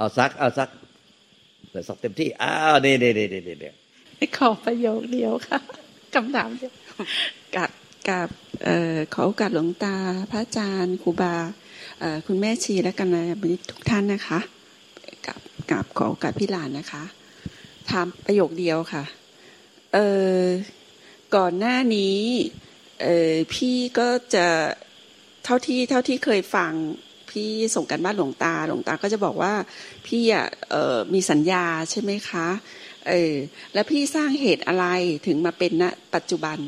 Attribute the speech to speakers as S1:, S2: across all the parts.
S1: เอาซัก เอาซักเปิดซักเต็มที่ อ้าวเน่เน่เน่เน่เน่
S2: ขอประโยคเดียวค่ะคำถามเดียวกับกับขอโอกาสหลวงตา พระอาจารย์ครูบาคุณแม่ชีและกันนะทุกท่านนะคะกับกับขอโอกาสพี่หลานนะคะ ถามประโยคเดียวค่ะ เออก่อนหน้านี้ เออพี่ก็จะเท่าที่เท่าที่เคยฟัง พี่ส่งกันบ้านหลวงตาหลวงตาก็จะบอกว่าพี่อะมีสัญญาใช่ไหมคะเออแล้วพี่สร้างเหตุอะไรถึงมาเป็นณปัจจุบัน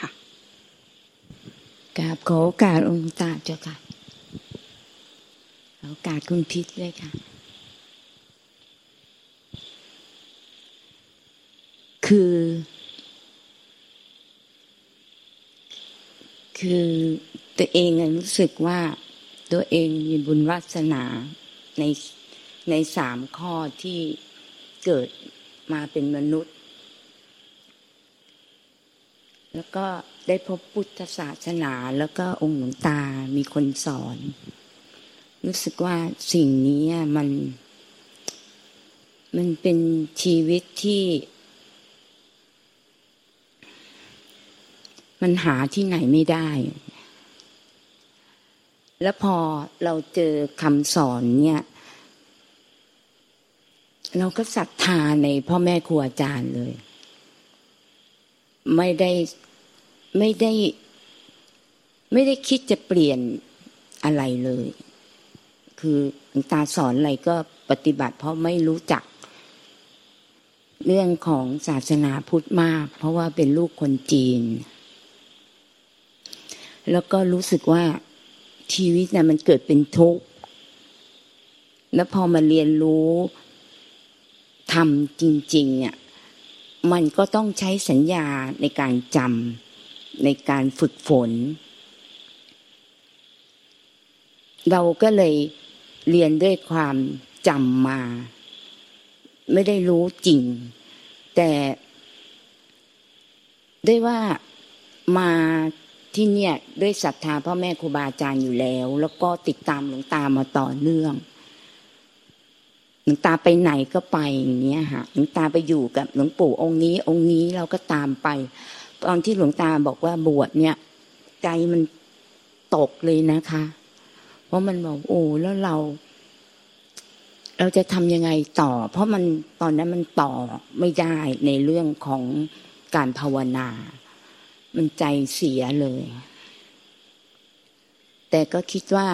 S2: ค่ะ
S3: กราบขอโอกาสองค์ตาเจ้าค่ะโอกาสคุณพิษเลยค่ะ คือ คือ ตัวเองรู้สึกว่าตัวเองมีบุญวาสนาในในสามข้อที่เกิดมาเป็นมนุษย์ แล้วก็ได้พบพุทธศาสนาแล้วก็องค์หลวงตามีคนสอน รู้สึกว่าสิ่งนี้มัน มันเป็นชีวิตที่ มันหาที่ไหนไม่ได้ แล้วพอเราเจอคำสอนเนี่ย เราก็ศรัทธาในพ่อแม่ครูอาจารย์เลย ไม่ได้ไม่ได้ ไม่ได้คิดจะเปลี่ยนอะไรเลย คือตาสอนอะไรก็ปฏิบัติ เพราะไม่รู้จัก เรื่องของศาสนาพุทธมาก เพราะว่าเป็นลูกคนจีน แล้วก็รู้สึกว่า ชีวิตนะ่ะมันเกิดเป็นทุกข์แล้วพอมาเรียนรู้ทำจริงๆเนี่ยมันก็ต้องใช้สัญญาในการจำในการฝึกฝน เราก็เลยเรียนด้วยความจำมา ไม่ได้รู้จริง แต่ได้ว่ามา ที่เนี่ยด้วยศรัทธาพ่อแม่ครูบาอาจารย์อยู่แล้ว แล้วก็ติดตามหลวงตามาต่อเนื่องหลวงตาไปไหนก็ไปอย่างเงี้ยค่ะหลวงตาไปอยู่กับหลวงปู่องค์นี้ องค์นี้เราก็ตามไป ตอนที่หลวงตาบอกว่าบวชเนี่ย ใจมันตกเลยนะคะ เพราะมันบอกโอ้แล้วเรา เราจะทำยังไงต่อ เพราะมันตอนนั้นมันต่อไม่ได้ในเรื่องของการภาวนา มันใจเสียเลย แต่ก็คิดว่า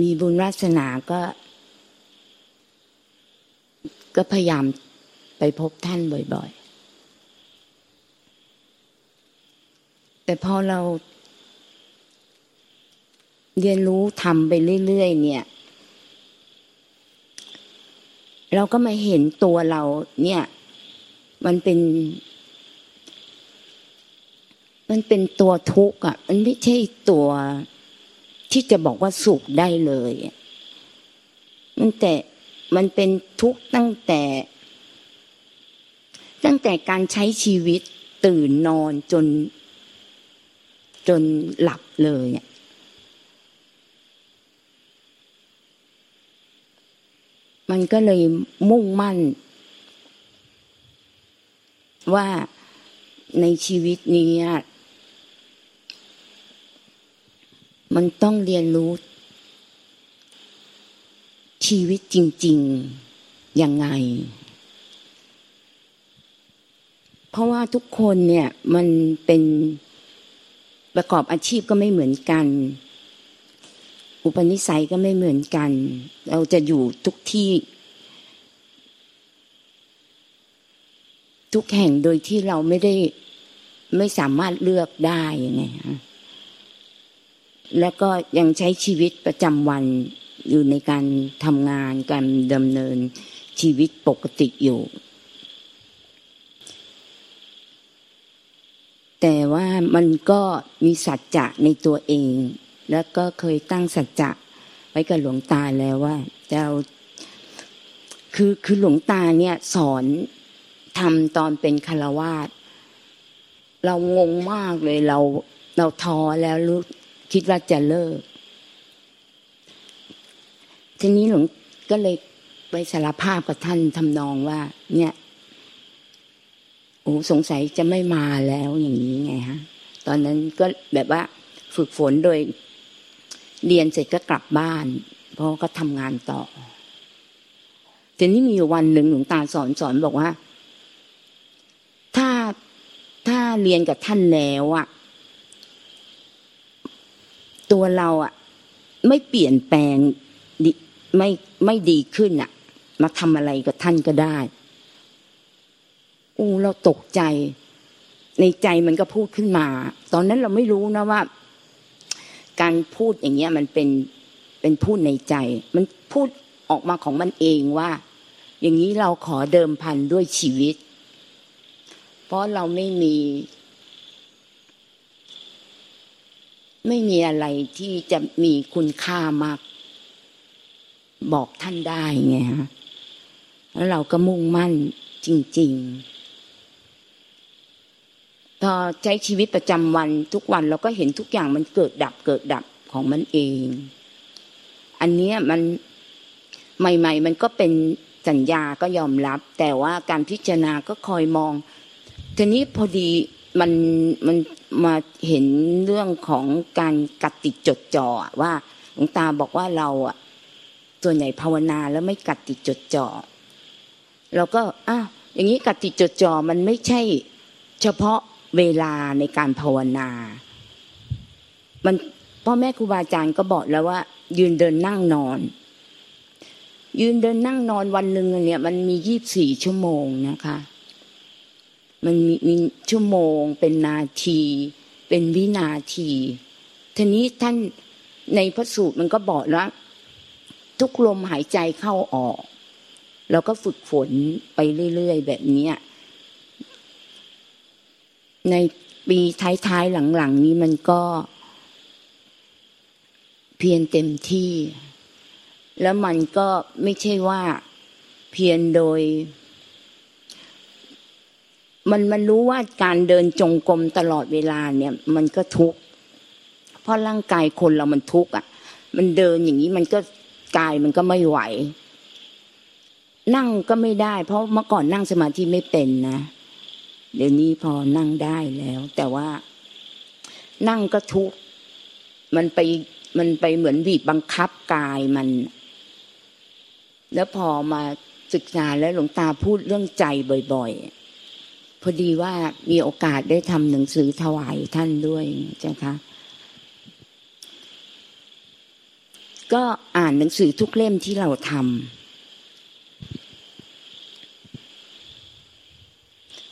S3: มีบุญวาสนาก็ ก็พยายามไปพบท่านบ่อย ๆ แต่พอเรา เรียนรู้ทำไปเรื่อย ๆ เนี่ย เราก็มาเห็นตัวเราเนี่ย มันเป็น มันเป็นตัวทุกข์อะ มันไม่ใช่ตัวที่จะบอกว่าสุขได้เลยมันแต่มันเป็นทุกข์ตั้งแต่ ตั้งแต่การใช้ชีวิตตื่นนอนจน จนหลับเลยอะมันก็เลยมุ่งมั่น ว่าในชีวิตนี้มันต้องเรียนรู้ ชีวิตจริง ๆ ยังไง เพราะว่าทุกคนเนี่ยมันเป็นประกอบอาชีพก็ไม่เหมือนกัน อุปนิสัยก็ไม่เหมือนกัน เราจะอยู่ทุกที่ ทุกแห่งโดยที่เราไม่ได้ไม่สามารถเลือกได้ยังไงฮะแล้วก็ยังใช้ชีวิตประจำวันอยู่ในการทำงานการดำเนินชีวิตปกติอยู่ แต่ว่ามันก็มีสัจจะในตัวเอง แล้วก็เคยตั้งสัจจะไว้กับหลวงตาแล้วว่าจะคือคือหลวงตาเนี่ยสอน ทำตอนเป็นคารวาสเรางงมากเลยเราเราท้อแล้วรู้คิดว่าจะเลิก ทีนี้หลวงก็เลยไปสารภาพกับท่านทำนองว่า เนี่ยโอ้สงสัยจะไม่มาแล้วอย่างนี้ไงฮะ ตอนนั้นก็แบบว่าฝึกฝนโดย เรียนเสร็จก็กลับบ้าน เพราะก็ทำงานต่อทีนี้มีวันหนึ่งหลวงตาสอนสอนบอกว่าถ้าถ้า เรียนกับท่านแล้วอะตัวเราอะไม่เปลี่ยนแปลงไม่ไม่ดีขึ้นอะมาทำอะไรกับท่านก็ได้อู้เราตกใจ ในใจมันก็พูดขึ้นมา ตอนนั้นเราไม่รู้นะว่า การพูดอย่างเงี้ยมันเป็นเป็นพูดในใจ มันพูดออกมาของมันเองว่า อย่างนี้เราขอเดิมพันด้วยชีวิต เพราะเราไม่มี ไม่มีอะไรที่จะมีคุณค่ามาก บอกท่านได้ไงฮะแล้วเราก็มุ่งมั่นจริง ๆ พอใช้ชีวิตประจำวันทุกวันเราก็เห็นทุกอย่างมันเกิดดับเกิดดับของมันเอง อันนี้มันใหม่ ๆ มันก็เป็นสัญญาก็ยอมรับ แต่ว่าการพิจารณาก็คอยมอง ทีนี้พอดีมันมันมาเห็นเรื่องของการกัดติดจดจ่อว่าหลวงตาบอกว่าเราอะส่วนใหญ่ภาวนาแล้วไม่กัดติดจดจ่อเราก็อ้าวอย่างนี้กัดติดจดจ่อมันไม่ใช่ เฉพาะเวลาในการภาวนา มันพ่อแม่ครูบาอาจารย์ก็บอกแล้วว่า ยืนเดินนั่งนอน ยืนเดินนั่งนอนวันหนึ่งเนี่ย มันมียี่บสี่ชั่วโมงนะคะ มันมีชั่วโมง เป็นนาที เป็นวินาทีทีนี้ท่านในพระสูตรมันก็บอกแล้วทุกลมหายใจเข้าออกเราก็ฝึกฝนไปเรื่อยๆแบบนี้ในปีท้ายๆหลังๆ นี้มันก็ เพียรเต็มที่ แล้วมันก็ไม่ใช่ว่าเพียรโดย มันมันรู้ว่าการเดินจงกรมตลอดเวลาเนี่ย มันก็ทุกข์เพราะร่างกายคนเรามันทุกข์อะ มันเดินอย่างนี้มันก็กายมันก็ไม่ไหว นั่งก็ไม่ได้ เพราะเมื่อก่อนนั่งสมาธิไม่เป็นนะเดี๋ยวนี้พอนั่งได้แล้ว แต่ว่านั่งก็ทุกข์มันไปมันไปเหมือนบีบบังคับกายมัน แล้วพอมาศึกษาแล้วหลวงตาพูดเรื่องใจบ่อย ๆ พอดีว่ามีโอกาสได้ทำหนังสือถวายท่านด้วยใช่คะก็อ่านหนังสือทุกเล่มที่เราทำ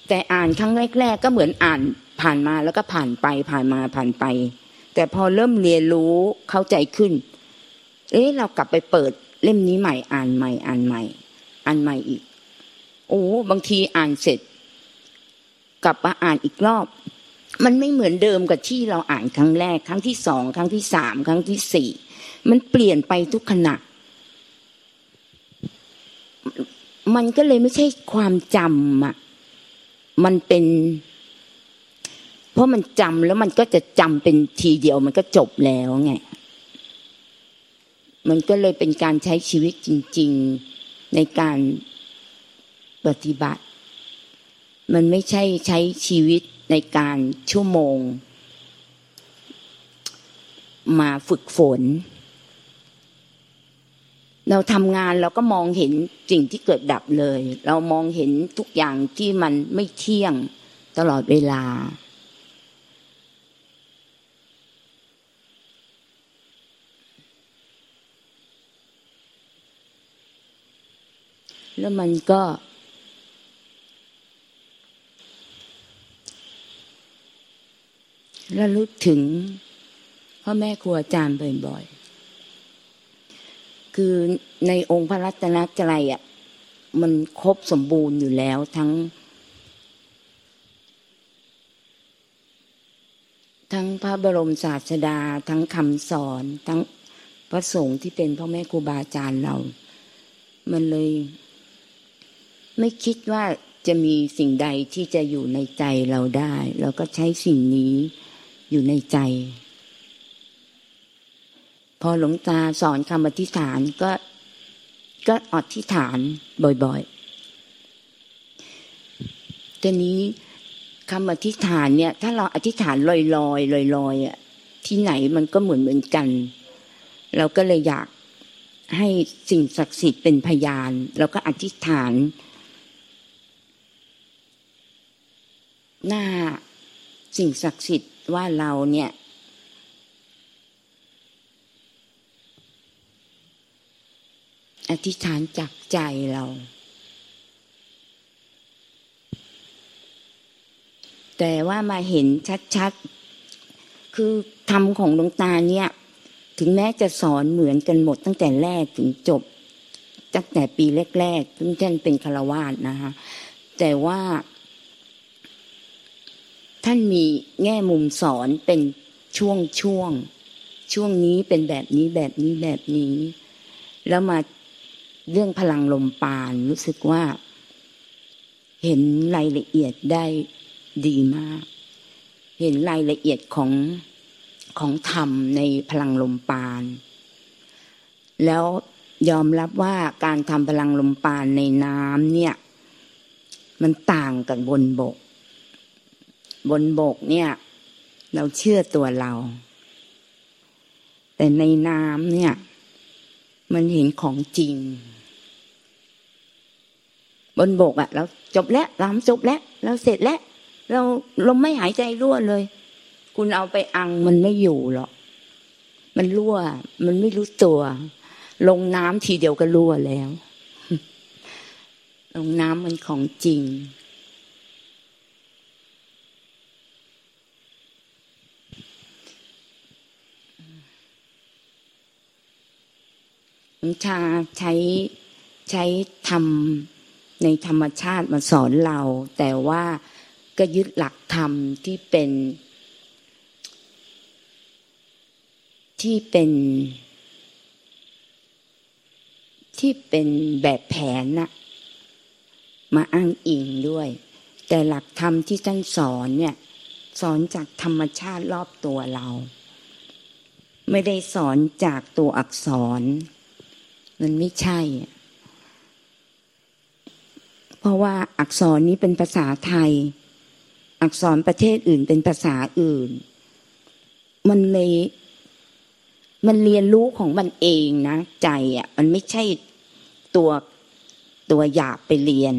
S3: แต่อ่านครั้งแรกๆก็เหมือนอ่านผ่านมาแล้วก็ผ่านไปผ่านมาผ่านไป แต่พอเริ่มเรียนรู้เข้าใจขึ้น เอ๊ะเรากลับไปเปิดเล่มนี้ใหม่อ่านใหม่อ่านใหม่ อ่านใหม่อีก โอ้บางทีอ่านเสร็จ กลับมาอ่านอีกรอบ มันไม่เหมือนเดิมกับที่เราอ่านครั้งแรก ครั้งที่สองครั้งที่สามครั้งที่สี่มันเปลี่ยนไปทุกขณะ มันก็เลยไม่ใช่ความจำอะมันเป็น เพราะมันจำแล้วมันก็จะจำเป็นทีเดียว มันก็จบแล้วไงมันก็เลยเป็นการใช้ชีวิตจริง ๆในการปฏิบัติ มันไม่ใช่ใช้ชีวิตในการชั่วโมง มาฝึกฝน เราทำงานเราก็มองเห็นสิ่งที่เกิดดับเลย เรามองเห็นทุกอย่างที่มันไม่เที่ยงตลอดเวลา แล้วมันก็ ระลึกถึงพ่อแม่ครูอาจารย์บ่อยๆ คือในองค์พระรัตนตรัยอะมันครบสมบูรณ์อยู่แล้วทั้ง ทั้งพระบรมศาสดา ทั้งคำสอน ทั้งพระสงฆ์ที่เป็นพ่อแม่ครูบาอาจารย์เรา มันเลย ไม่คิดว่าจะมีสิ่งใดที่จะอยู่ในใจเราได้ เราก็ใช้สิ่งนี้ อยู่ในใจ พอหลวงตาสอนคำอธิษฐานก็ก็อธิษฐานบ่อยๆทีนี้คำอธิษฐานเนี่ย ถ้าเราอธิษฐานลอยๆลอยๆอะที่ไหนมันก็เหมือนเหมือนกัน เราก็เลยอยากให้สิ่งศักดิ์สิทธิ์เป็นพยานเราก็อธิษฐาน หน้าสิ่งศักดิ์สิทธิ์ ว่าเราเนี่ย อธิษฐานจากใจเรา แต่ว่ามาเห็นชัดๆ คือธรรมของดวงตาเนี่ย ถึงแม้จะสอนเหมือนกันหมดตั้งแต่แรกถึงจบตั้งแต่ปีแรกๆที่ท่านเป็นคารวาสนะคะแต่ว่า ท่านมีแง่มุมสอนเป็นช่วงช่วง ช่วงนี้เป็นแบบนี้แบบนี้แบบนี้ แล้วมาเรื่องพลังลมปานรู้สึกว่า เห็นรายละเอียดได้ดีมาก เห็นรายละเอียดของของธรรมในพลังลมปาน แล้วยอมรับว่าการทำพลังลมปานในน้ำเนี่ย มันต่างกับบนบก บนบกเนี่ย เราเชื่อตัวเรา แต่ในน้ำเนี่ย มันเห็นของจริง บนบกอะเราจบแล้วรำจบแล้วเราเสร็จแล้ว เราลมไม่หายใจรั่วเลย คุณเอาไปอังมันไม่อยู่หรอกมันรั่ว มันไม่รู้ตัว ลงน้ำทีเดียวก็รั่วแล้ว ลงน้ำมันของจริง ชาใช้ใช้ทำในธรรมชาติมาสอนเรา แต่ว่าก็ยึดหลักธรรมที่เป็น ที่เป็นที่เป็นแบบแผนนะมาอ้างอิงด้วย แต่หลักธรรมที่ท่านสอนเนี่ยสอนจากธรรมชาติรอบตัวเรา ไม่ได้สอนจากตัวอักษร มันไม่ใช่ เพราะว่าอักษรนี้เป็นภาษาไทย อักษรประเทศอื่นเป็นภาษาอื่น มันเลยมันเรียนรู้ของมันเองนะ ใจอะ มันไม่ใช่ตัวตัวอยากไปเรียน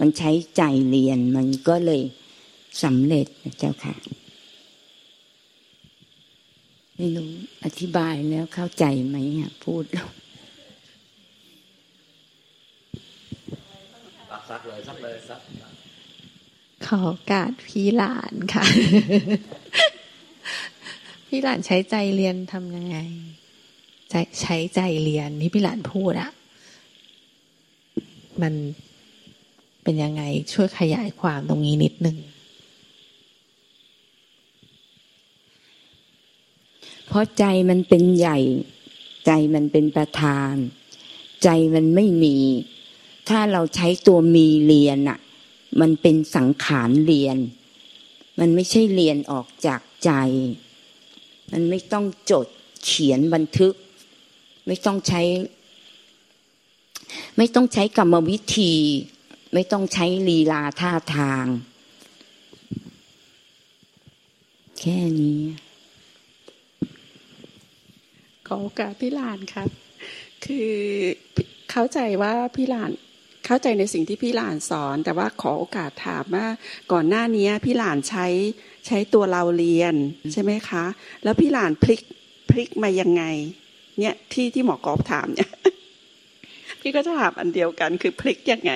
S3: มันใช้ใจเรียน มันก็เลยสำเร็จนะเจ้าค่ะไม่รู้อธิบายแล้วเข้าใจไหมพูดแล้ว
S1: ซักเลยซักเลยซัก
S2: ขอการพี่หลานค่ะ พี่หลานใช้ใจเรียนทำยังไงใจใช้ใจเรียนที่พี่หลานพูดอะมันเป็นยังไงช่วยขยายความตรงนี้นิดนึง
S3: เพราะใจมันเป็นใหญ่ ใจมันเป็นประธาน ใจมันไม่มี ถ้าเราใช้ตัวมีเรียนอะมันเป็นสังขารเรียน มันไม่ใช่เรียนออกจากใจ มันไม่ต้องจดเขียนบันทึก ไม่ต้องใช้ ไม่ต้องใช้กรรมวิธี ไม่ต้องใช้ลีลาท่าทาง แค่นี้
S2: ขอโอกาสพี่ลานครับ คือเข้าใจว่าพี่ลาน เข้าใจในสิ่งที่พี่หลานสอน แต่ว่าขอโอกาสถามว่าก่อนหน้านี้พี่หลานใช้ใช้ตัวเราเรียนใช่ไหมคะ แล้วพี่หลานพลิกพลิกมายังไง เนี่ยที่ที่หมอกอบถามเนี่ย พี่ก็จะถามอันเดียวกัน คือพลิกยังไง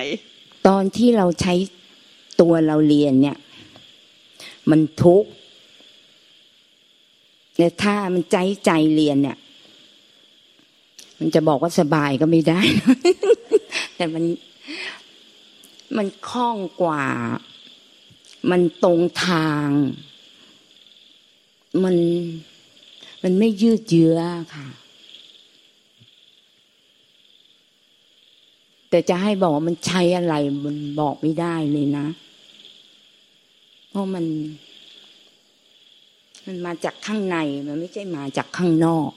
S3: ตอนที่เราใช้ตัวเราเรียนเนี่ย มันทุกข์แต่ถ้ามันใจใจเรียนเนี่ย มันจะบอกว่าสบายก็ไม่ได้ แต่มัน มันคล่องกว่า มันตรงทาง มันมันไม่ยืดเยื้อค่ะ แต่จะให้บอกว่ามันใช้อะไร มันบอกไม่ได้เลยนะ เพราะมัน มันมาจากข้างใน มันไม่ใช่มาจากข้างนอก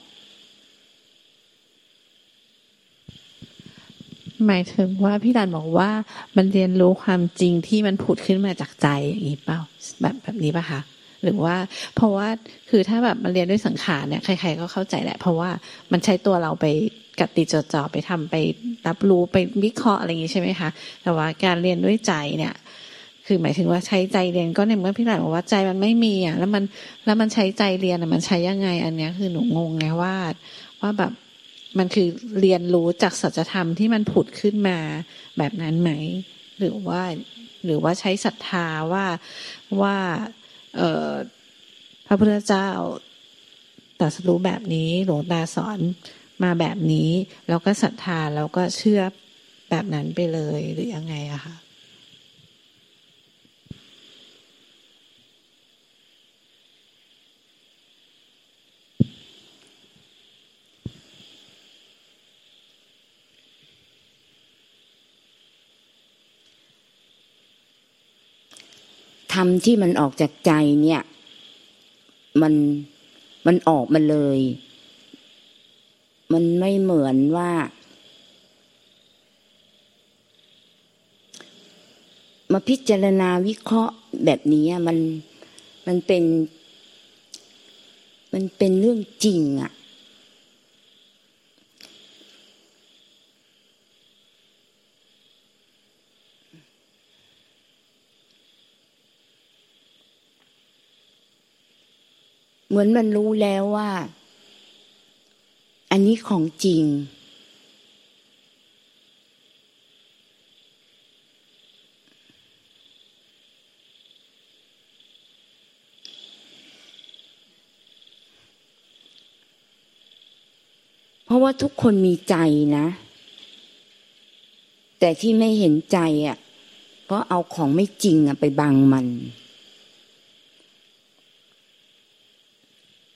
S4: หมายถึงว่าพี่ดันบอกว่ามันเรียนรู้ความจริงที่มันผุดขึ้นมาจากใจอย่างนี้เปล่าแบบแบบนี้ป่ะคะหรือว่าเพราะว่าคือถ้าแบบมันเรียนด้วยสังขารเนี่ยใคร ๆ ก็เข้าใจแหละ เพราะว่ามันใช้ตัวเราไปกติจดจ่อไปทำไปรับรู้ไปวิเคราะห์อะไรอย่างนี้ใช่ไหมคะแต่ว่าการเรียนด้วยใจเนี่ย คือหมายถึงว่าใช้ใจเรียนก็ในเมื่อพี่หลานบอกว่าใจมันไม่มีอะแล้วมันแล้วมันใช้ใจเรียนอะมันใช้ยังไง อันเนี้ยคือหนูงงไงว่าว่าแบบ มันคือเรียนรู้จากสัจธรรมที่มันผุดขึ้นมาแบบนั้นไหม หรือว่าหรือว่าใช้ศรัทธาว่าว่าเออพระพุทธเจ้าตรัสรู้แบบนี้หลวงตาสอนมาแบบนี้ แล้วก็ศรัทธาแล้วก็เชื่อแบบนั้นไปเลยหรือยังไงอะคะ
S3: ธ รมที่มันออกจากใจเนี่ย มันมันออกมาเลย มันไม่เหมือนว่า มาพิจารณาวิเคราะห์แบบนี้มันมันเป็น มันเป็นเรื่องจริงอะเมือนมันรู้แล้วว่า อันนี้ของจริง เพราะว่าทุกคนมีใจนะ แต่ที่ไม่เห็นใจอะ เพราะเอาของไม่จริงอะไปบังมัน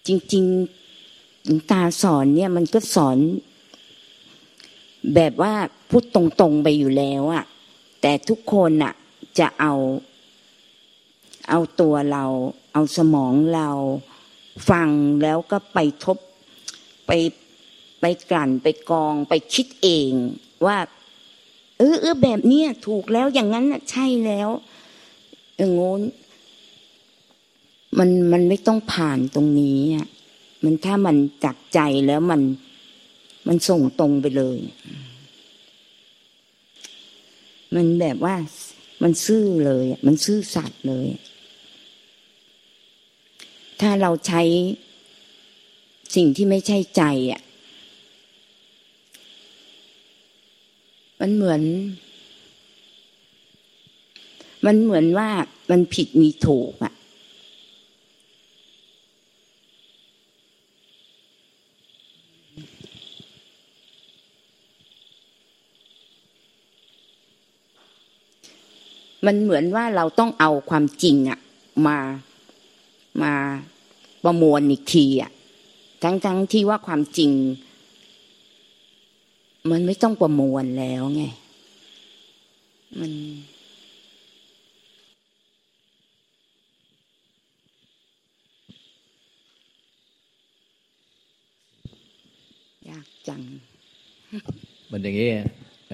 S3: จริงๆหลวงตาสอนเนี่ยมันก็สอน แบบว่าพูดตรงๆไปอยู่แล้วอะแต่ทุกคนอะจะเอา เอาตัวเรา เอาสมองเราฟังแล้วก็ไปทบไปไปกลั่นไปกองไปคิดเองว่า เออเออแบบเนี้ยถูกแล้วอย่างนั้นใช่แล้วอย่างงู้น มันมันไม่ต้องผ่านตรงนี้อะมันถ้ามันจักใจแล้วมันมันส่งตรงไปเลย มันแบบว่ามันซื่อเลย มันซื่อสัตย์เลย ถ้าเราใช้สิ่งที่ไม่ใช่ใจอะ มันเหมือน มันเหมือนว่ามันผิดมีถูกอะ มันเหมือนว่าเราต้องเอาความจริงอะมามาประมวลอีกทีอะทั้งทั้งที่ว่าความจริง มันไม่ต้องประมวลแล้วไง มันยากจัง
S1: มันอย่างนี้ไอ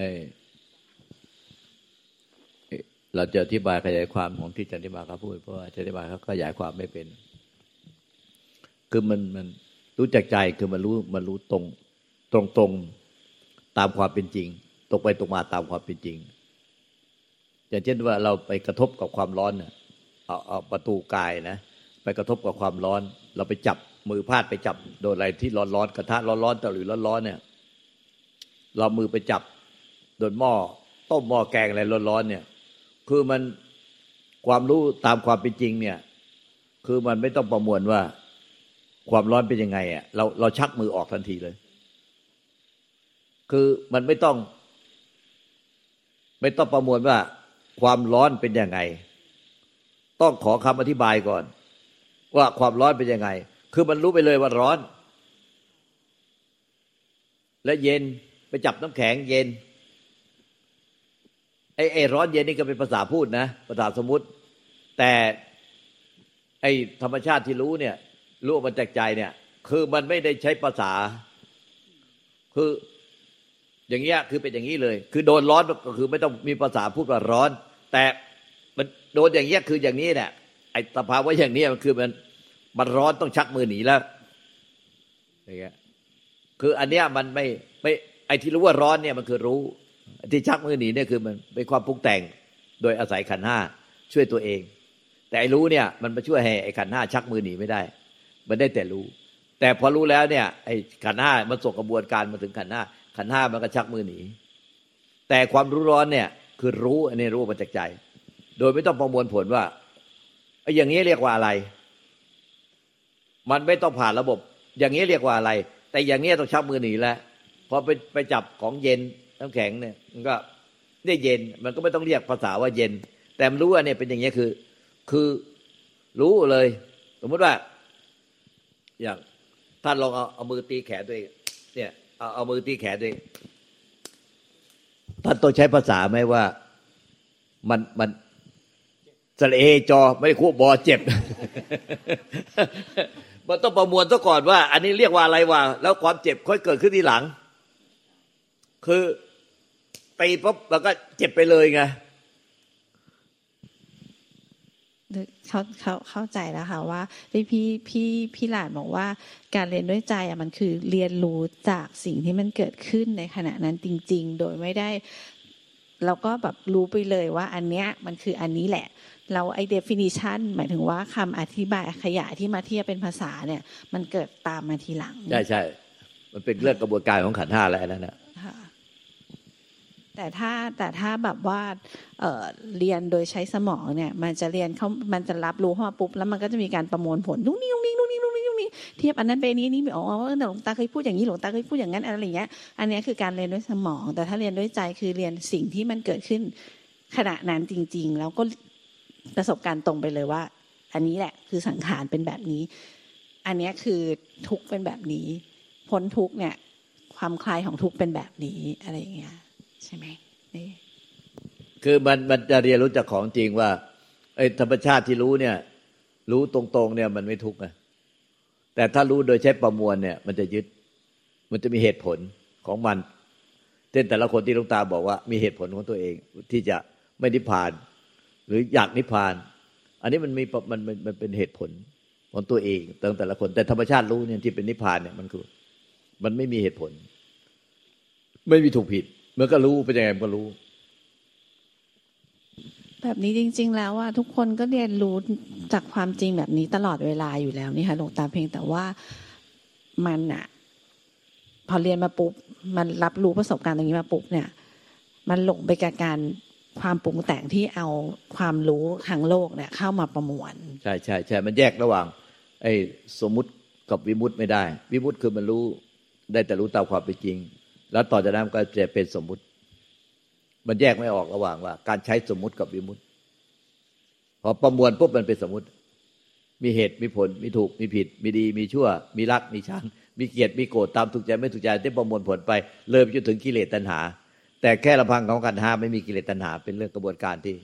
S1: เราจะอธิบายขยายความของที่จันทิมาเขาพูดเพราะว่าจันทิมาเขาขยายความไม่เป็น คือมันมันรู้จักใจคือมันรู้มันรู้ตรง ตรงตรงตามความเป็นจริงตรงไปตรงมาตามความเป็นจริง อย่างเช่นว่าเราไปกระทบกับความร้อนเนี่ยเอาเอาประตูกายนะไปกระทบกับความร้อน เราไปจับมือพาดไปจับโดนอะไรที่ร้อนร้อนกระทะร้อนร้อนตะหรือร้อนร้อนเนี่ย เรามือไปจับโดนหม้อต้มหม้อแกงอะไรร้อนร้อนเนี่ย คือมันความรู้ตามความเป็นจริงเนี่ย คือมันไม่ต้องประมวลว่าความร้อนเป็นยังไงอะเราเราชักมือออกทันทีเลย คือมันไม่ต้อง ไม่ต้องประมวลว่า ความร้อนเป็นยังไง ต้องขอคำอธิบายก่อน ว่าความร้อนเป็นยังไง คือมันรู้ไปเลยว่าร้อน และเย็นไปจับน้ำแข็งเย็น ไอ้ไอ้ร้อนเย็นนี่ก็เป็นภาษาพูดนะภาษาสมมติ แต่ไอ้ธรรมชาติที่รู้เนี่ย รู้มาจากใจเนี่ย คือมันไม่ได้ใช้ภาษา คือ อย่างเงี้ยคือเป็นอย่างนี้เลย คือโดนร้อนก็คือไม่ต้องมีภาษาพูดว่าร้อน แต่มันโดนอย่างเงี้ยคืออย่างนี้แหละไอ้สภาวะอย่างนี้มันคือมันมันร้อนต้องชักมือหนีแล้วอย่างเงี้ยคืออันเนี้ยมันไม่ไม่ไอ้ที่รู้ว่าร้อนเนี่ยมันคือรู้ ที่ชักมือหนีเนี่ยคือมันเป็นความปรุงแต่งโดยอาศัยขันห้าช่วยตัวเอง แต่ไอ้รู้เนี่ยมันมาช่วยให้ไอ้ขันห้าชักมือหนีไม่ได้ มันได้แต่รู้ แต่พอรู้แล้วเนี่ยไอ้ขันห้ามันส่งกระบวนการมาถึงขันห้าขันห้ามันก็ชักมือหนี แต่ความรู้ร้อนเนี่ยคือรู้อันนี้รู้มาจากใจ โดยไม่ต้องประมวลผลว่าไอ้อย่างนี้เรียกว่าอะไร มันไม่ต้องผ่านระบบ อย่างนี้เรียกว่าอะไร แต่อย่างนี้ต้องชักมือหนีแล้วพอไปไปจับของเย็น น้ำแข็งเนี่ยมันก็ได้เย็น มันก็ไม่ต้องเรียกภาษาว่าเย็น แต่มันรู้ว่าเนี่ยเป็นอย่างนี้ยคือ คือรู้เลย สมมติว่า อย่างท่านลองเอาเอามือตีแขนตัวเองเนี่ยเอาเอามือตีแขนตัวเองท่านต้องใช้ภาษาไหมว่า มันมันสเอจอไม่ได้คู่บอเจ็บ มันต้องประมวลซะก่อนว่า อันนี้เรียกว่าอะไรวะแล้วความเจ็บค่อยเกิดขึ้นทีหลัง คือ ตีปุ๊บแล้วก็เจ็บไปเลยไง
S4: เขาเขาเข้าใจแล้วค่ะว่าที่พี่พี่พี่หลานบอกว่า การเรียนด้วยใจอะมันคือเรียนรู้จากสิ่งที่มันเกิดขึ้นในขณะนั้นจริง ๆ โดยไม่ได้เราก็แบบรู้ไปเลยว่าอันเนี้ยมันคืออันนี้แหละ เราไอ้ definition หมายถึงว่าคำอธิบายขยายที่มาเทียบเป็นภาษาเนี่ย มันเกิดตามมาทีหลัง
S1: ใช่ใช่มันเป็นเรื่องกระบวนการของขันธ์ห้าแล้วนั่นนะ
S4: ค่ะ แต่ถ้าแต่ถ้าแบบว่าเเรียนโดยใช้สมองเนี่ยมันจะเรียนเขามันจะรับรู้ข้ามาปุ๊บแล้วมันก็จะมีการประมวลผลนุ่งนี่นุ่งนี่นุ่งนี่นุ่งนี่นุ่งนี่เทียบอันนั้นไปนี้นี่อ๋อแต่หลวงตาเคยพูดอย่างนี้หลวงตาเคยพูดอย่างนั้นอะไรอย่างเงี้ยอันนี้คือการเรียนด้วยสมอง แต่ถ้าเรียนด้วยใจคือเรียนสิ่งที่มันเกิดขึ้นขณะนั้นจริง ๆ แล้วก็ประสบการณ์ตรงไปเลยว่า อันนี้แหละคือสังขารเป็นแบบนี้ อันนี้คือทุกเป็นแบบนี้ พ้นทุกเนี่ย ความคลายของทุกเป็นแบบนี้อะไรอย่างเงี้ย ใช่ไหมนี่
S1: คือมันมันจะเรียนรู้จากของจริงว่าไอ้ธรรมชาติที่รู้เนี่ย รู้ตรงๆ เนี่ยมันไม่ทุกข์นะแต่ถ้ารู้โดยใช้ประมวลเนี่ย มันจะยึด มันจะมีเหตุผลของมันเช่นแต่ละคนที่ลวงตาบอกว่า มีเหตุผลของตัวเองที่จะไม่นิพพาน หรืออยากนิพพาน อันนี้มันมีมันมันมันเป็นเหตุผลของตัวเองตั้งแต่ละคน แต่ธรรมชาติรู้เนี่ยที่เป็นนิพพานเนี่ยมันคือ มันไม่มีเหตุผล ไม่มีถูกผิด มันก็รู้เป็นยังไงมันก็รู้
S4: แบบนี้จริง ๆ แล้วว่าทุกคนก็เรียนรู้จากความจริงแบบนี้ตลอดเวลาอยู่แล้วนี่ค่ะหลวงตาเพียงแต่ว่ามันอะพอเรียนมาปุ๊บมันรับรู้ประสบการณ์ตรงนี้มาปุ๊บเนี่ย มันหลงไปกับการความปรุงแต่งที่เอาความรู้ทางโลกเนี่ย เข้ามาประมวล
S1: ใช่ใช่ใช่มันแยกระหว่าง ไอ้สมมุติกับวิมุตไม่ได้ วิมุตคือมันรู้ได้แต่รู้ตามความเป็นจริง แล้วต่อจากนั้นก็จะเป็นสมมุติ มันแยกไม่ออกระหว่างว่า การใช้สมมุติกับวิมุติพอประมวลปุ๊บมันเป็นสมมติ มีเหตุมีผล มีถูก มีผิด มีดี มีชั่ว มีรัก มีชัง มีเกียดมีโกรธ ตามถูกใจไม่ถูกใจได้ประมวลผลไป เลยไปจนถึงกิเลสตัณหา แต่แค่ลำพังของกันห้าไม่มีกิเลสตัณหา เป็นเรื่องกระบวนการที่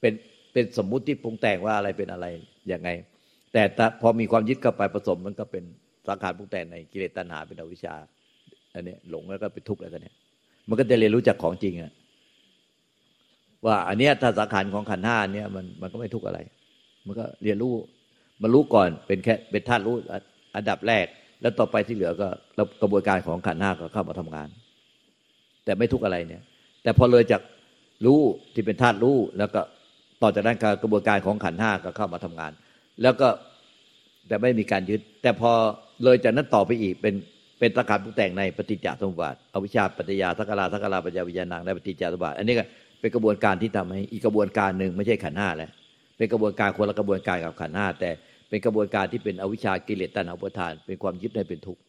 S1: เป็นเป็นสมมุติที่ปรุงแต่งว่าอะไรเป็นอะไรยังไง แต่พอมีความยึดเข้าไปผสมมันก็เป็นสังขารปรุงแต่งในกิเลสตัณหาเป็นอวิชชา อันนี้หลงแล้วก็เป็นทุกข์แล้วกันเนี่ย มันก็จะเรียนรู้จากของจริงอะว่าอันเนี้ยถ้าสังขารของขันห้าเนี่ยมันมันก็ไม่ทุกข์อะไร มันก็เรียนรู้มันรู้ก่อนเป็นแค่เป็นธาตุรู้อันดับแรก แล้วต่อไปที่เหลือก็กระบวนการของขันห้าก็เข้ามาทำงาน แต่ไม่ทุกข์อะไรเนี่ย แต่พอเลยจากรู้ที่เป็นธาตุรู้แล้วก็ต่อจากนั้นกระบวนการของขันห้าก็เข้ามาทำงาน แล้วก็แต่ไม่มีการยึด แต่พอเลยจากนั้นต่อไปอีกเป็น เป็นตะการปรุงแต่งในปฏิจจสมุปบาทอวิชชาปัจจยาสักราสักราปัญญาวิญญาณังในปฏิจจสมุปบาทอันนี้ก็เป็นกระบวนการที่ทำให้อีกกระบวนการหนึ่งไม่ใช่ขันห้าแล้วเป็นกระบวนการคนละกระบวนการกับขันห้าแต่เป็นกระบวนการที่เป็นอวิชชากิเลสตัณหาอุปทาน เป็นความยึดให้เป็นทุกข์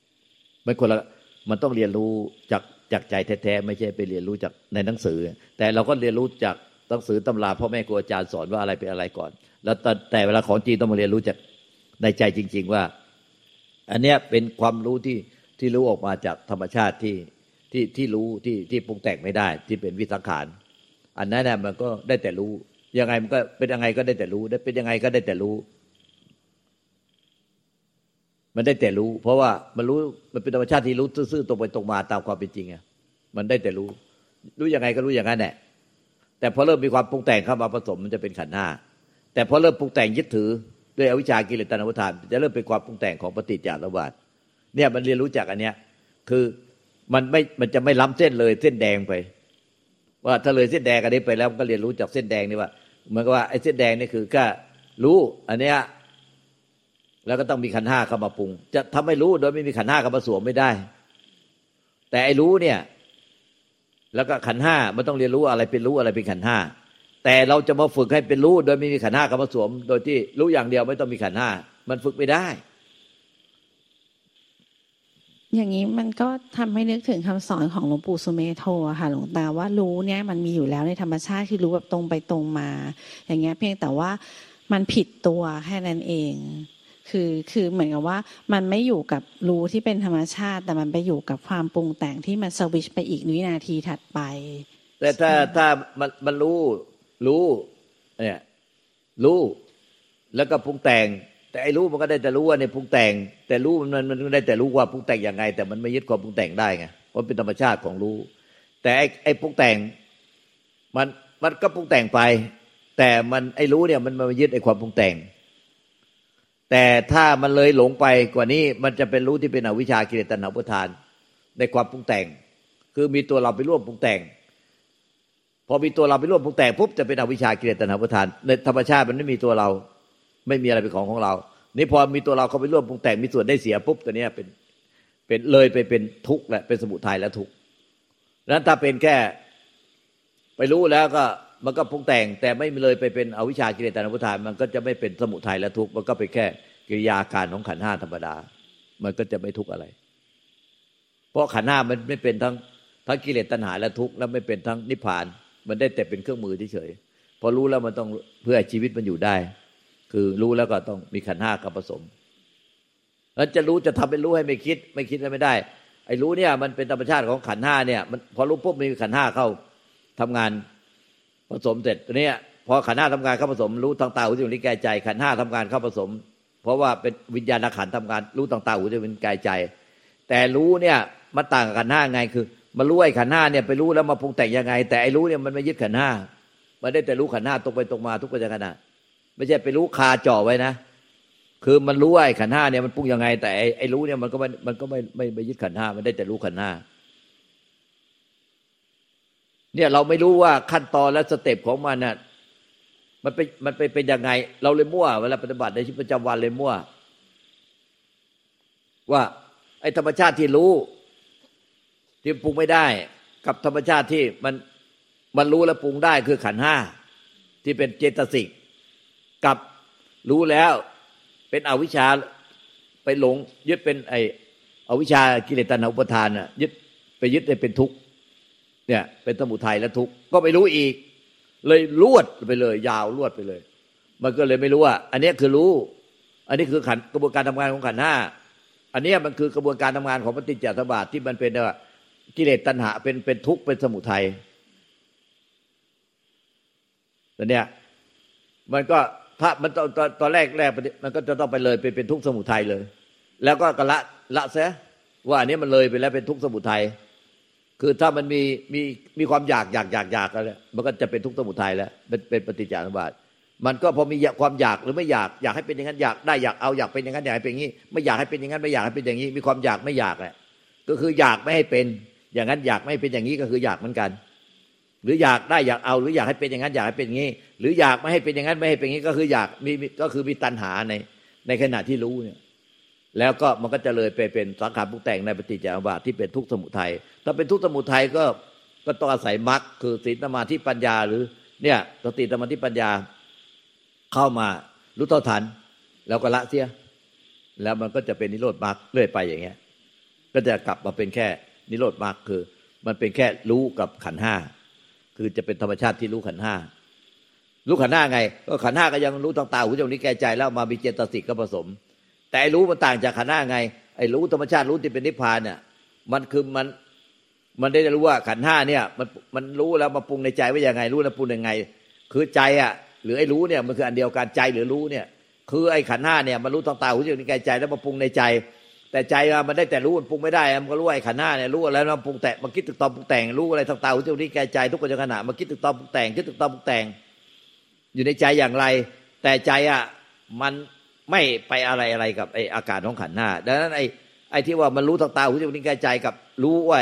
S1: มันคนละมันต้องเรียนรู้จากจากใจแท้ๆไม่ใช่ไปเรียนรู้จากในหนังสือ แต่เราก็เรียนรู้จากหนังสือตำราพ่อแม่ครูอาจารย์สอนว่าอะไรเป็นอะไรก่อน แล้วแต่เวลาของจริงต้องมาเรียนรู้จากในใจจริง ๆ ว่า อันเนี้ยเป็นความรู้ที่ ที่รู้ออกมาจากธรรมชาติที่ที่ที่รู้ที่ที่ปรุงแต่งไม่ได้ ที่เป็นวิสังขาร อันนั้นน่ะมันก็ได้แต่รู้ ยังไงมันก็เป็นยังไงก็ได้แต่รู้ได้เป็นยังไงก็ได้แต่รู้ มันได้แต่รู้ เพราะว่ามันรู้มันเป็นธรรมชาติที่รู้ซื่อๆตรงไปตรงมาตามความเป็นจริงอะมันได้แต่รู้ รู้ยังไงก็รู้อย่างนั้นแหละแต่พอเริ่มมีความปรุงแต่งเข้ามาผสมมันจะเป็นขันห้าแต่พอเริ่มปรุงแต่งยึดถือด้วยอวิชากิเลสตัณหาทานจะเริ่มเป็นความปรุงแต่งของปฏิจจารวาส เนี่ยมันเรียนรู้จากอันเนี้ย คือมันไม่มันจะไม่ล้ำเส้นเลยเส้นแดงไป ว่าถ้าเลยเส้นแดงอันนี้ไปแล้วก็เรียนรู้จากเส้นแดงนี่ว่าเหมือนกับว่าไอ้เส้นแดงนี่คือก็รู้อันเนี้ยแล้วก็ต้องมีขันห้าเข้ามาปรุง จะทำให้รู้โดยไม่มีขันห้าเข้ามาสวมไม่ได้ แต่ไอ้รู้เนี่ย แล้วก็ขันห้ามันต้องเรียนรู้อะไรเป็นรู้อะไรเป็นขันห้าแต่เราจะมาฝึกให้เป็นรู้โดยไม่มีขันห้าเข้ามาสวม โดยที่รู้อย่างเดียวไม่ต้องมีขันห้ามันฝึกไม่ได้
S4: อย่างนี้มันก็ทำให้นึกถึงคำสอนของหลวงปู่สุเมโทค่ะหลวงตาว่ารู้เนี่ยมันมีอยู่แล้วในธรรมชาติคือรู้แบบตรงไปตรงมา อย่างเงี้ยเพียงแต่ว่ามันผิดตัวแค่นั้นเอง คือคือเหมือนกับว่ามันไม่อยู่กับรู้ที่เป็นธรรมชาติ แต่มันไปอยู่กับความปรุงแต่งที่มันสวิชไปอีกวินาทีถัดไป
S1: แต่ถ้าถ้ามันมันรู้รู้เนี่ยรู้ แล้วก็ปรุงแต่ง แต่ไอ้รู้มันก็ได้แต่รู้ว่าในปรุงแต่ง แต่รู้มันมันได้แต่รู้ว่าปรุงแต่งยังไง แต่มันไม่ยึดความปรุงแต่งได้ไงเพราะเป็นธรรมชาติของรู้ แต่ไอ้ไอ้ปรุงแต่งมันมันก็ปรุงแต่งไป แต่มันไอ้รู้เนี่ยมันมายึดไอ้ความปรุงแต่ง แต่ถ้ามันเลยหลงไปกว่านี้มันจะเป็นรู้ที่เป็นอวิชากิเลสตัณหาพุทาน ในความปรุงแต่ง คือมีตัวเราไปร่วมปรุงแต่ง พอมีตัวเราไปร่วมปรุงแต่งปุ๊บจะเป็นอวิชากิเลสตัณหาพุทานในธรรมชาติมันไม่มีตัวเรา ไม่มีอะไรเป็นของของเรา นี่พอมีตัวเราเข้าไปร่วมปรุงแต่งมีส่วนได้เสียปุ๊บตัวนี้เป็นเป็นเลยไปเป็นทุกข์และเป็นสมุทัยและทุกข์นั้นถ้าเป็นแค่ไปรู้แล้วก็มันก็ปรุงแต่ง แต่ไม่เลยไปเป็นอวิชากิเลสตานพุทานมันก็จะไม่เป็นสมุทัยและทุกข์มันก็เป็นแค่กิริยาการของขันห้าธรรมดา มันก็จะไม่ทุกข์อะไร เพราะขันห้ามันไม่เป็นทั้งทั้งกิเลสตัณหาและทุกข์แล้วไม่เป็นทั้งนิพพาน มันได้แต่เป็นเครื่องมือเฉยพอรู้แล้วมันต้องเพื่อชีวิตมันอยู่ได้ คือรู้แล้วก็ต้องมีขันห้ากับผสมแล้วจะรู้จะทำเป็นรู้ให้ไม่คิด ไม่คิดไม่ได้ ไอ้รู้เนี่ย มันเป็นธรรมชาติของขันห้าเนี่ย มันพอรู้ปุ๊บมีขันห้าเข้าทำงานผสมเสร็จตัวนี้พอขันห้าทำงานเข้าผสม รู้ทางตาหูจมูกลิ้นกายใจ ขันห้าทำงานเข้าผสม เพราะว่าเป็นวิญญาณขันทำงาน รู้ทางตาหูจมูกลิ้นกายใจ แต่รู้เนี่ยมันต่างกับขันห้าไงคือมารู้ไอ้ขันห้าเนี่ยไปรู้แล้วมาปรุงแต่งยังไง แต่ไอ้รู้เนี่ยมันไม่ยึดขันห้ามันได้แต่รู้ขันห้าตรงไปตรงมาทุกปัจจุบัน ไม่ใช่ไปรู้คาจ่อไว้นะ คือมันรู้ว่าไอ้ขันห้าเนี่ยมันปรุงยังไง แต่ไอ้รู้เนี่ยมันก็ไม่มันก็ไม่ไม่ไม่ยึดขันห้ามันได้แต่รู้ขันห้าเนี่ยเราไม่รู้ว่าขั้นตอนและสเต็ปของมันน่ะมันเป็นมันเป็นเป็นยังไง เราเลยมั่วเวลาปฏิบัติในชีวิตประจำวันเลยมั่ว ว่า ไอ้ธรรมชาติที่รู้ ที่ปรุงไม่ได้ กับธรรมชาติที่มันมันรู้และปรุงได้คือขันห้าที่เป็นเจตสิก กับรู้แล้วเป็นอวิชชาไปหลง ยึดเป็นไอ้อวิชชากิเลสตัณหาอุปทานน่ะยึดไปยึดได้เป็นทุกข์เนี่ย เป็นสมุทัยและทุกข์ก็ไม่รู้อีก เลยลวดไปเลย ยาวลวดไปเลย มันก็เลยไม่รู้ว่า อันนี้คือรู้ อันนี้คือขันกระบวนการทำงานของขันห้าอันนี้มันคือกระบวนการทำงานของปฏิจจสมบัติที่มันเป็นว่ากิเลสตัณหาเป็นเป็นทุกข์เป็นสมุทัยแต่เนี่ยมันก็ ถ้ามันตอนตอนแรกแรกมันก็จะต้องไปเลยไปเป็นทุกข์สมุทัยเลย แล้วก็กละละเสียว่าอันนี้มันเลยไปแล้วเป็นทุกข์สมุทัยคือถ้ามันมีมีมีความอยากอยากอยากอยากแล้วมันก็จะเป็นทุกข์สมุทัยแล้วเป็นเป็นปฏิจจสมบัติมันก็พอมีความอยากหรือไม่อยากอยากให้เป็นอย่างนั้นอยากได้อยากเอาอยากเป็นอย่างนั้นอยากให้เป็นอย่างนี้ ไม่อยากให้เป็นอย่างนั้นไม่อยากให้เป็นอย่างนี้ มีความอยากไม่อยากแหละก็คืออยากไม่ให้เป็น อย่างนั้นอยากไม่เป็นอย่างนี้ก็คืออยากเหมือนกัน หรืออยากได้อยากเอาหรืออยากให้เป็นอย่างนั้นอยากให้เป็นอย่างนี้ หรืออยากไม่ให้เป็นอย่างนั้นไม่ให้เป็นอย่างนี้ก็คืออยากมีก็คือมีตัณหาในในขณะที่รู้เนี่ยแล้วก็มันก็จะเลยไปเป็นสังขารปรุงแต่งในปฏิจจสมบัติที่เป็นทุกข์สมุทัยถ้าเป็นทุกข์สมุทัยก็ก็ต้องอาศัยมรรคคือศีลสมาธิปัญญาหรือเนี่ยสติสมาธิปัญญาเข้ามารู้เท่าทัน แล้วก็ละเสีย แล้วมันก็จะเป็นนิโรธมรรคเรื่อยไปอย่างเงี้ย ก็จะกลับมาเป็นแค่นิโรธมรรคคือ มันเป็นแค่รู้กับขันห้า คือจะเป็นธรรมชาติที่รู้ขันห้ารู้ขันห้าไง ก็ขันห้าก็ยังรู้ทางตาหูจมูกนิ้แก่ใจแล้วมามีเจตสิกก็ผสม แต่รู้มันต่างจากขันห้าไงไอ้รู้ธรรมชาติรู้ที่เป็นนิพพานเนี่ยมันคือมันมันได้รู้ว่าขันห้าเนี่ย มันมันรู้แล้วมาปรุงในใจว่ายังไง รู้แล้วปรุงยังไง คือใจอะ หรือไอ้รู้เนี่ยมันคืออันเดียวกันใจหรือรู้เนี่ย คือไอ้ขันห้าเนี่ยมันรู้ทางตาหูจมูกนิ้วกายใจแล้วมาปรุงในใจ แต่ใจมันได้แต่รู้มันปรุงไม่ได้ มันก็รู้ไอ้ขันหน้าเนี่ยรู้อะไรมันปรุงแต่มันคิดถึงตอนปรุงแต่งรู้อะไรต่างๆหูจมูกนิ้วกายใจทุกคนจะขณะมันคิดถึงตอนปรุงแต่งคิดถึงตอนปรุงแต่ง อยู่ในใจอย่างไร แต่ใจอะมันไม่ไปอะไรอะไรกับไอ้อาการของขันหน้าดังนั้นไอ้ไอ้ที่ว่ามันรู้ต่างๆหูจมูกนิ้วกายใจกับรู้ว่า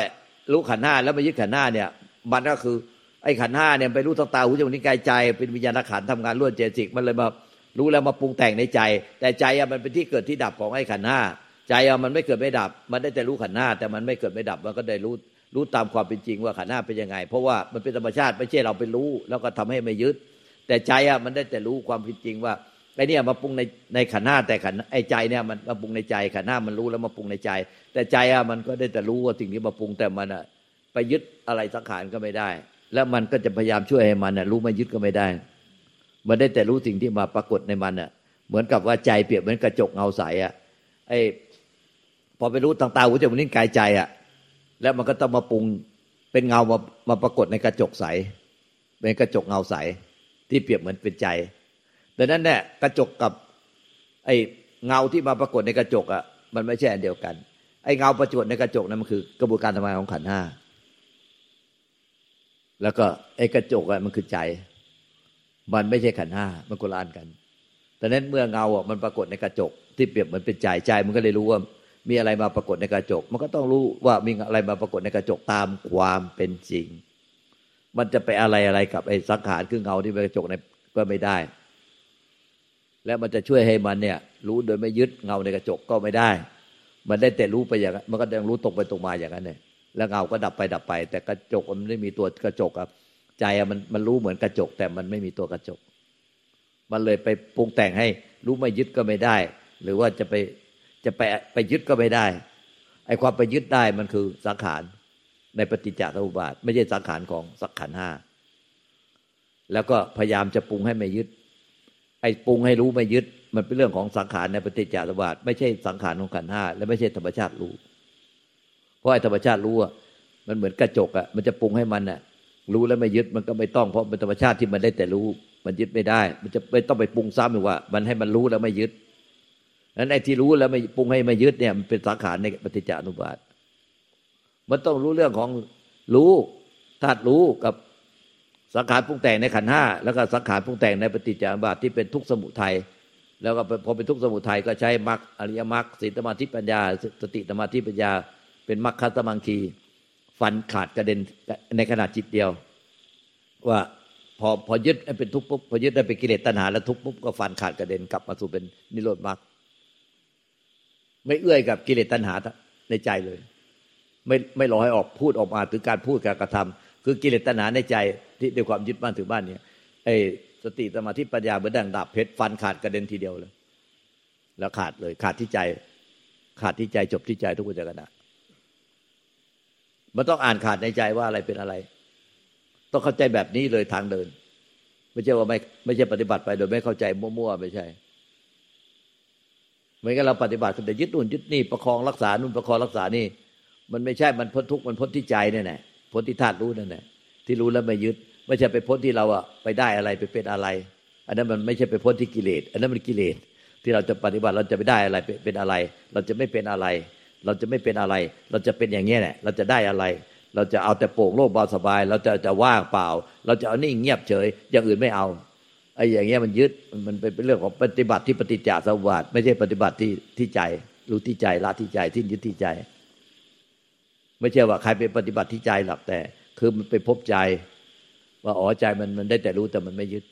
S1: รู้ขันหน้าแล้วมายึดขันหน้าเนี่ย มันก็คือไอ้ขันห้าเนี่ยไปรู้ต่างๆหูจมูกนิ้วกายใจ เป็นวิญญาณขันทำงานร่วมเจสิกมันเลยมารู้แล้วมาปรุงแต่งในใจ แต่ใจอะมันเป็นที่เกิดที่ดับของไอ้ขันห้า ใจอะมันไม่เกิดไม่ดับ มันได้แต่รู้ขันหน้า แต่มันไม่เกิดไม่ดับ มันก็ได้รู้รู้ตามความเป็นจริงว่าขันหน้าเป็นยังไง เพราะว่ามันเป็นธรรมชาติไม่ใช่เราไปรู้ แล้วก็ทำให้ไม่ยึด แต่ใจอะมันได้แต่รู้ความเป็นจริงว่าไอ้นี่มาปรุงในในขันหน้าแต่ขันไอ้ใจเนี่ยมันมาปรุงในใจขันหน้ามันรู้แล้วมาปรุงในใจ แต่ใจอะมันก็ได้แต่รู้ว่าสิ่งนี้มาปรุงแต่มันอะไปยึดอะไรสังขารก็ไม่ได้ แล้วมันก็จะพยายามช่วยให้มันอะรู้ไม่ยึดก็ไม่ได้ มันได้แต่รู้สิ่งที่มาปรากฏในมันอะเหมือนกับว่าใจเปรียบเหมือนกระจกเงาใสอะไอ้ อไปรู้ต่างตาหูจมูกนิ้วกายใจอะแล้วมันก็ต้องมาปรุงเป็นเงามามาปรากฏในกระจกใส เป็นกระจกเงาใส ที่เปรียบเหมือนเป็นใจดังนั้นเนี่ยกระจกกับ ไอ้เงาที่มาปรากฏในกระจกอะมันไม่ใช่อันเดียวกัน ไอ้เงาประจวดในกระจกนั้นมันคือกระบวนการทำงานของขันห้าแล้วก็ไอ้กระจกอะมันคือใจ มันไม่ใช่ขันห้ามันโกลานกันแต่นั้นเมื่อเงาอะมันปรากฏในกระจก ที่เปรียบเหมือนเป็นใจใจมันก็เลยรู้ว่า มีอะไรมาปรากฏในกระจก มันก็ต้องรู้ว่ามีอะไรมาปรากฏในกระจกตามความเป็นจริง มันจะไปอะไรอะไรกับไอ้สังขารคือเงาที่เป็นกระจกในก็ไม่ได้ และมันจะช่วยให้มันเนี่ย รู้โดยไม่ยึดเงาในกระจกก็ไม่ได้ มันได้แต่รู้ไปอย่างนั้นมันก็ยังรู้ตรงไปตรงมาอย่างนั้นเนี่ยแล้วเงาก็ดับไปดับไป แต่กระจกมันไม่มีตัวกระจกครับ ใจมันมันรู้เหมือนกระจก แต่มันไม่มีตัวกระจก มันเลยไปปรุงแต่งให้รู้ไม่ยึดก็ไม่ได้ หรือว่าจะไป จะไปไปยึดก็ไม่ได้ไอ้ความไปยึดได้มันคือสังขารในปฏิจจสมุปบาท ไม่ใช่สังขารของสักขันห้าแล้วก็พยายามจะปรุงให้ไม่ยึด ไอ้ปรุงให้รู้ไม่ยึด มันเป็นเรื่องของสังขารในปฏิจจสมุปบาท ไม่ใช่สังขารของขันห้าและไม่ใช่ธรรมชาติรู้ เพราะไอ้ธรรมชาติรู้อะมันเหมือนกระจกอะมันจะปรุงให้มันอะ รู้แล้วไม่ยึดมันก็ไม่ต้องเพราะเป็นธรรมชาติที่มันได้แต่รู้ มันยึดไม่ได้ มันจะไม่ต้องไปปรุงซ้ำอีกว่า มันให้มันรู้แล้วไม่ยึด นั้นไอ้ที่รู้แล้วไม่ปรุงให้ไม่ยึดเนี่ยมันเป็นสังขารในปฏิจจานุบาท มันต้องรู้เรื่องของรู้ธาตุรู้กับสังขารปรุงแต่งในขันห้าแล้วก็สังขารปรุงแต่งในปฏิจจานุบาทที่เป็นทุกสมุทัยแล้วก็พอเป็นทุกสมุทัยก็ใช้มรรคอริยมรรคสีตมาธิปัญญา สติสมาธิปัญญา เป็นมรรคคัตมังคี ฟันขาดกระเด็นในขนาดจิตเดียว ว่าพอพอยึดเป็นทุกข์ปุ๊บพอยึดได้เป็นกิเลสตัณหาแล้วทุกข์ปุ๊บก็ฟันขาดกระเด็นกลับมาสู่เป็นนิโรธมรรค ไม่เอื้อยกับกิเลสตัณหาในใจเลย ไม่ไม่รอให้ออกพูดออกมาถึงการพูดการกระทำคือกิเลสตัณหาในใจที่ด้วยความยึดบ้านถือบ้านเนี่ยไอ้สติสมาธิปัญญาเหมือนดังดาบเพชรฟันขาดกระเด็นทีเดียวเลย แล้วขาดเลยขาดที่ใจ ขาดที่ใจจบที่ใจทุกคนจะกระดามันต้องอ่านขาดในใจว่าอะไรเป็นอะไร ต้องเข้าใจแบบนี้เลยทางเดิน ไม่ใช่ว่าไม่ไม่ใช่ปฏิบัติไปโดยไม่เข้าใจมั่วๆไม่ใช่ เหมือนกับเราปฏิบัติแต่ยึดนู่นยึดนี่ประคองรักษานู่นประคองรักษานี่ มันไม่ใช่มันพ้นทุกข์มันพ้นที่ใจนี่แหละพ้นที่ธาตุรู้นั่นแหละที่รู้แล้วไม่ยึด ไม่ใช่ไปพ้นที่เราอะไปได้อะไรไปเป็นอะไร อันนั้นมันไม่ใช่ไปพ้นที่กิเลสอันนั้นมันกิเลสที่เราจะปฏิบัติเราจะไปได้อะไรเป็นอะไร เราจะไม่เป็นอะไร เราจะไม่เป็นอะไร เราจะเป็นอย่างนี้แหละเราจะได้อะไร เราจะเอาแต่โปร่งโล่งเบาสบาย เราจะจะว่างเปล่า เราจะเอานิ่งเงียบเฉย อย่างอื่นไม่เอา ไอ้อย่างเงี้ยมันยึดมันเป็นเรื่องของปฏิบัติที่ปฏิจจสมุปบาทไม่ใช่ปฏิบัติที่ที่ใจ รู้ที่ใจละที่ใจที่ยึดที่ใจ ไม่ใช่ว่าใครไปปฏิบัติที่ใจหลักแต่ คือมันไปพบใจ ว่าอ๋อใจมันมันได้แต่รู้แต่มันไม่ยึด